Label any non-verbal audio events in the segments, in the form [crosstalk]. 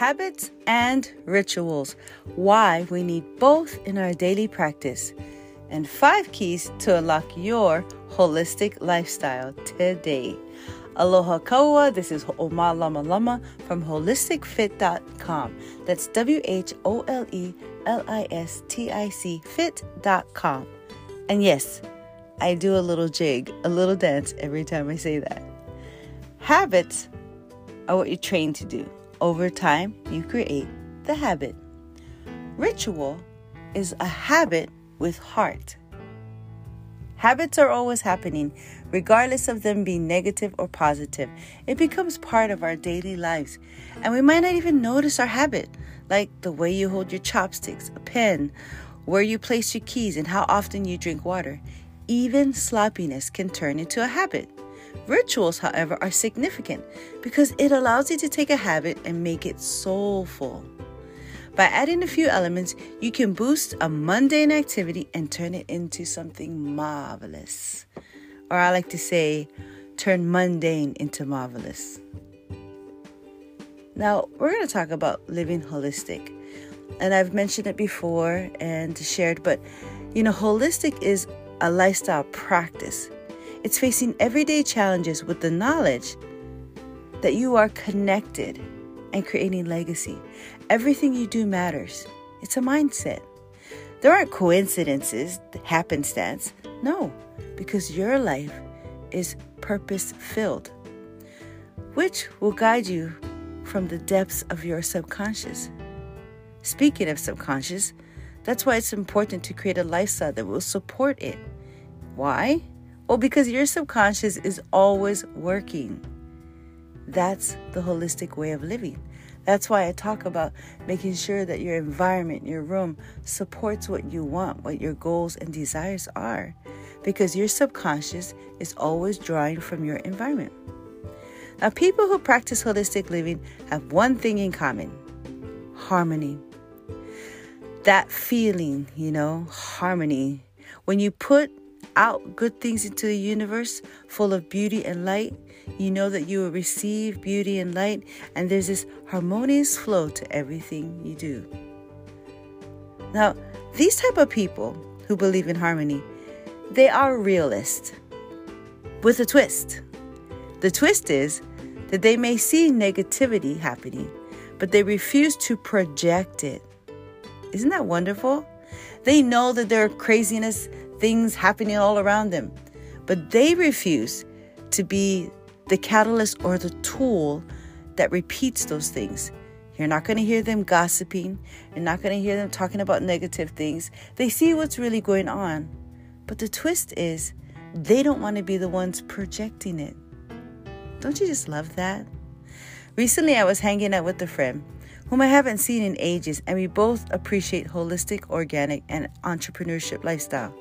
habits and rituals, why we need both in our daily practice, and five keys to unlock your holistic lifestyle today. Aloha kaua, this is Ho'oma Lama Lama from wholelisticfit.com. That's W H O L E L I S T I C fit.com. And yes, I do a little jig, a little dance every time I say that. Habits are what you train to do. Over time, you create the habit. Ritual is a habit with heart. Habits are always happening, regardless of them being negative or positive. It becomes part of our daily lives, and we might not even notice our habit, like the way you hold your chopsticks, a pen, where you place your keys, and how often you drink water. Even sloppiness can turn into a habit. Rituals, however, are significant because it allows you to take a habit and make it soulful. By adding a few elements, you can boost a mundane activity and turn it into something marvelous. Or I like to say, turn mundane into marvelous. Now, we're going to talk about living holistic. And I've mentioned it before and shared, but you know, holistic is a lifestyle practice it's facing everyday challenges with the knowledge that you are connected and creating legacy. Everything you do matters. It's a mindset. There aren't coincidences, happenstance. No, because your life is purpose filled, which will guide you from the depths of your subconscious. Speaking of subconscious, that's why it's important to create a lifestyle that will support it. Why? Well, because your subconscious is always working. That's the holistic way of living. That's why I talk about making sure that your environment, your room, supports what you want, what your goals and desires are. Because your subconscious is always drawing from your environment. Now, people who practice holistic living have one thing in common harmony. That feeling, you know, harmony. When you put out good things into the universe full of beauty and light, you know that you will receive beauty and light, and there's this harmonious flow to everything you do. Now, these type of people who believe in harmony, they are realists with a twist. The twist is that they may see negativity happening, but they refuse to project it. Isn't that wonderful? They know that there are craziness things happening all around them. But they refuse to be the catalyst or the tool that repeats those things. You're not going to hear them gossiping. You're not going to hear them talking about negative things. They see what's really going on. But the twist is they don't want to be the ones projecting it. Don't you just love that? Recently, I was hanging out with a friend whom I haven't seen in ages, and we both appreciate holistic, organic, and entrepreneurship lifestyle.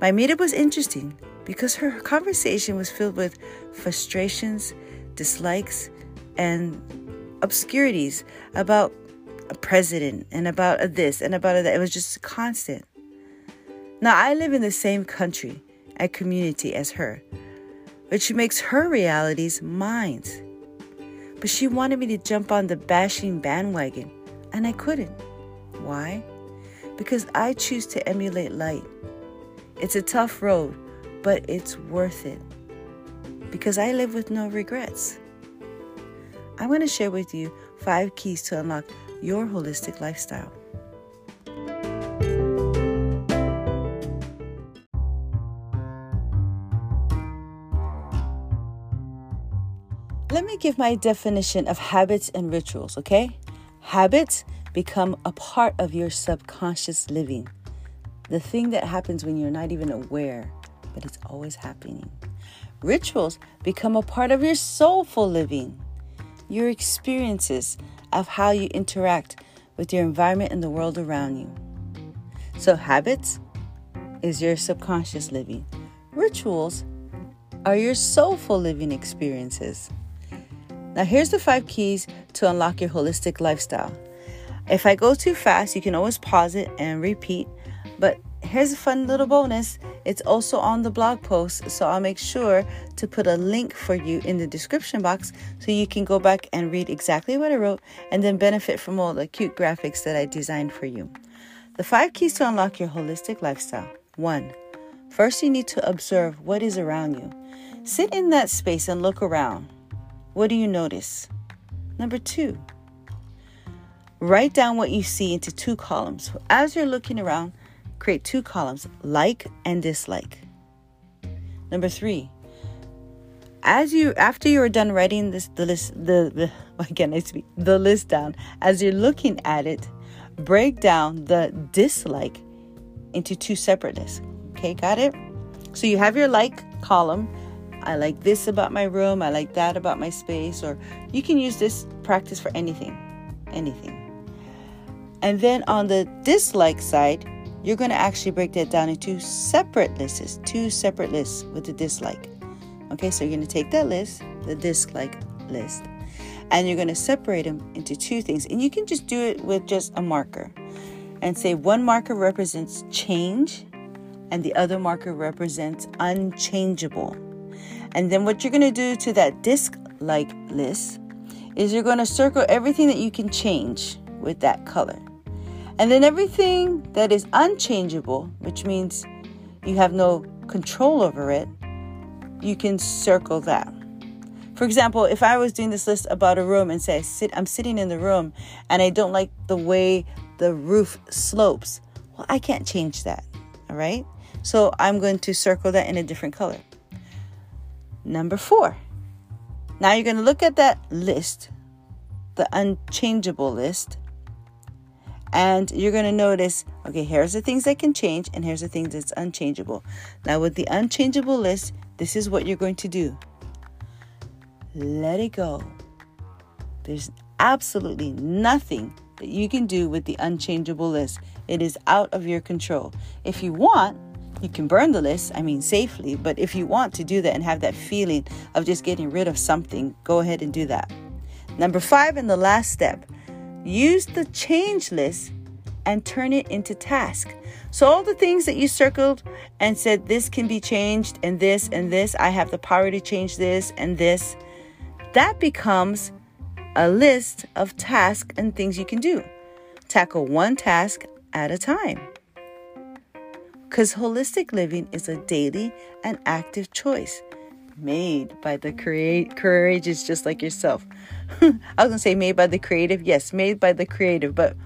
My meetup was interesting because her conversation was filled with frustrations, dislikes, and obscurities about a president and about a this and about a that. It was just constant. Now, I live in the same country and community as her, which makes her realities mine. But she wanted me to jump on the bashing bandwagon, and I couldn't. Why? Because I choose to emulate light it's a tough road, but it's worth it because I live with no regrets. I'm going to share with you five keys to unlock your holistic lifestyle. Let me give my definition of habits and rituals, okay? Habits become a part of your subconscious living the thing that happens when you're not even aware, but it's always happening. Rituals become a part of your soulful living, your experiences of how you interact with your environment and the world around you. So, habits is your subconscious living, rituals are your soulful living experiences. Now, here's the five keys to unlock your holistic lifestyle. If I go too fast, you can always pause it and repeat but here's a fun little bonus It's also on the blog post, so I'll make sure to put a link for you in the description box so you can go back and read exactly what I wrote and then benefit from all the cute graphics that I designed for you. The five keys to unlock your holistic lifestyle. One, first you need to observe what is around you. Sit in that space and look around. What do you notice? Number two, write down what you see into two columns. As you're looking around, create two columns like and dislike. Number three, as you after you are done writing this the list the, the [laughs] again I speak the list down as you're looking at it, break down the dislike into two separate lists. Okay, got it? So you have your like column. I like this about my room, I like that about my space, or you can use this practice for anything. Anything. And then on the dislike side, you're going to actually break that down into separate lists, two separate lists with the dislike. Okay, so you're going to take that list, the dislike list, and you're going to separate them into two things. And you can just do it with just a marker and say one marker represents change and the other marker represents unchangeable. And then what you're going to do to that dislike list is you're going to circle everything that you can change with that color. And then everything that is unchangeable, which means you have no control over it, you can circle that. For example, if I was doing this list about a room and say sit, I'm sitting in the room and I don't like the way the roof slopes, well, I can't change that. All right. So I'm going to circle that in a different color. Number four. Now you're going to look at that list, the unchangeable list, and you're going to notice okay, here's the things that can change, and here's the things that's unchangeable. Now, with the unchangeable list, this is what you're going to do let it go. There's absolutely nothing that you can do with the unchangeable list. It is out of your control. If you want, you can burn the list, I mean, safely, but if you want to do that and have that feeling of just getting rid of something, go ahead and do that. Number five, and the last step use the change list and turn it into task. So, all the things that you circled and said this can be changed, and this and this, I have the power to change this and this, that becomes a list of tasks and things you can do. Tackle one task at a time. Because holistic living is a daily and active choice made by the create courageous just like yourself. [laughs] I was gonna say made by the creative. Yes, made by the creative, but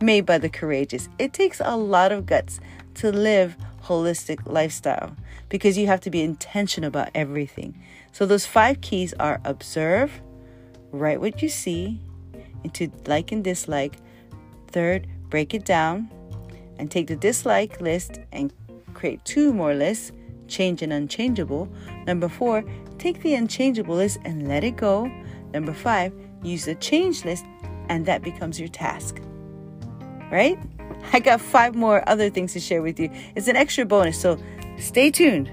made by the courageous. It takes a lot of guts to live holistic lifestyle because you have to be intentional about everything. So those five keys are observe, write what you see into like and dislike. Third, break it down and take the dislike list and create two more lists, change and unchangeable. Number four, take the unchangeable list and let it go. Number five, use the change list and that becomes your task. Right? I got five more other things to share with you. It's an extra bonus, so stay tuned.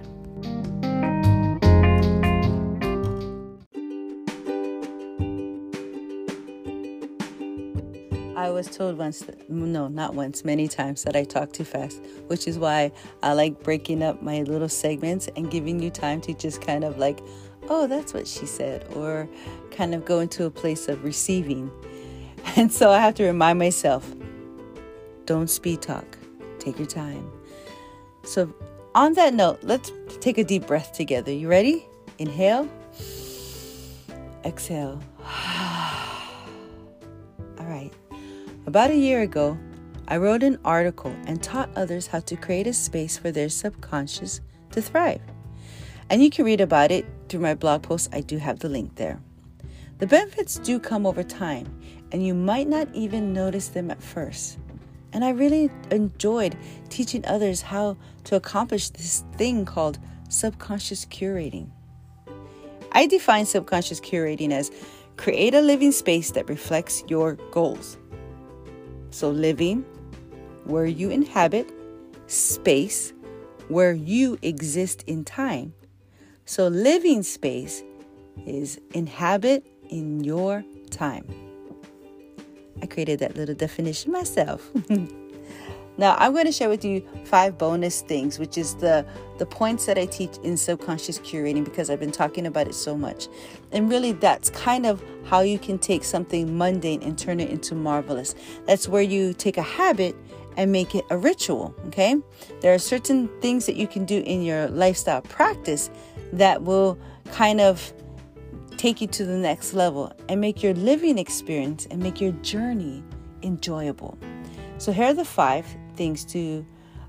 I was told once, no, not once, many times that I talk too fast, which is why I like breaking up my little segments and giving you time to just kind of like, oh, that's what she said, or kind of go into a place of receiving. [laughs] And so I have to remind myself don't speed talk, take your time. So, on that note, let's take a deep breath together. You ready? Inhale, exhale. [sighs] All right. About a year ago, I wrote an article and taught others how to create a space for their subconscious to thrive. And you can read about it through my blog post. I do have the link there. The benefits do come over time, and you might not even notice them at first. And I really enjoyed teaching others how to accomplish this thing called subconscious curating. I define subconscious curating as create a living space that reflects your goals. So, living where you inhabit, space where you exist in time. So, living space is inhabit in your time. I created that little definition myself. [laughs] Now, I'm going to share with you five bonus things, which is the the points that I teach in subconscious curating because I've been talking about it so much. And really that's kind of how you can take something mundane and turn it into marvelous. That's where you take a habit and make it a ritual, okay? There are certain things that you can do in your lifestyle practice that will kind of take you to the next level and make your living experience and make your journey enjoyable. So here are the five things to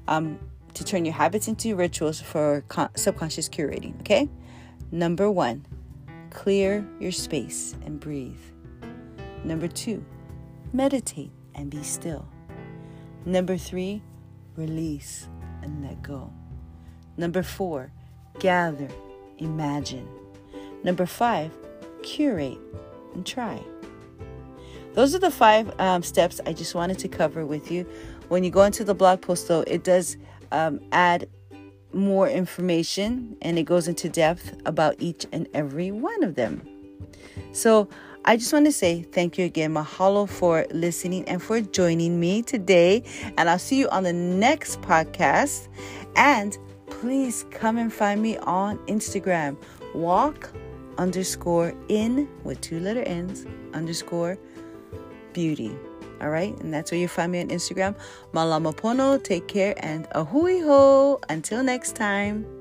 um, to turn your habits into rituals for con- subconscious curating. Okay, number one, clear your space and breathe. Number two, meditate and be still. Number three, release and let go. Number four, gather, imagine. Number five, curate and try. Those are the five um, steps I just wanted to cover with you. When you go into the blog post, though, it does um, add more information and it goes into depth about each and every one of them. So, I just want to say thank you again, Mahalo, for listening and for joining me today. And I'll see you on the next podcast. And please come and find me on Instagram. Walk underscore in with two letter N's underscore beauty. All right, and that's where you find me on Instagram. Malamapono. Take care and ahui ho. Until next time.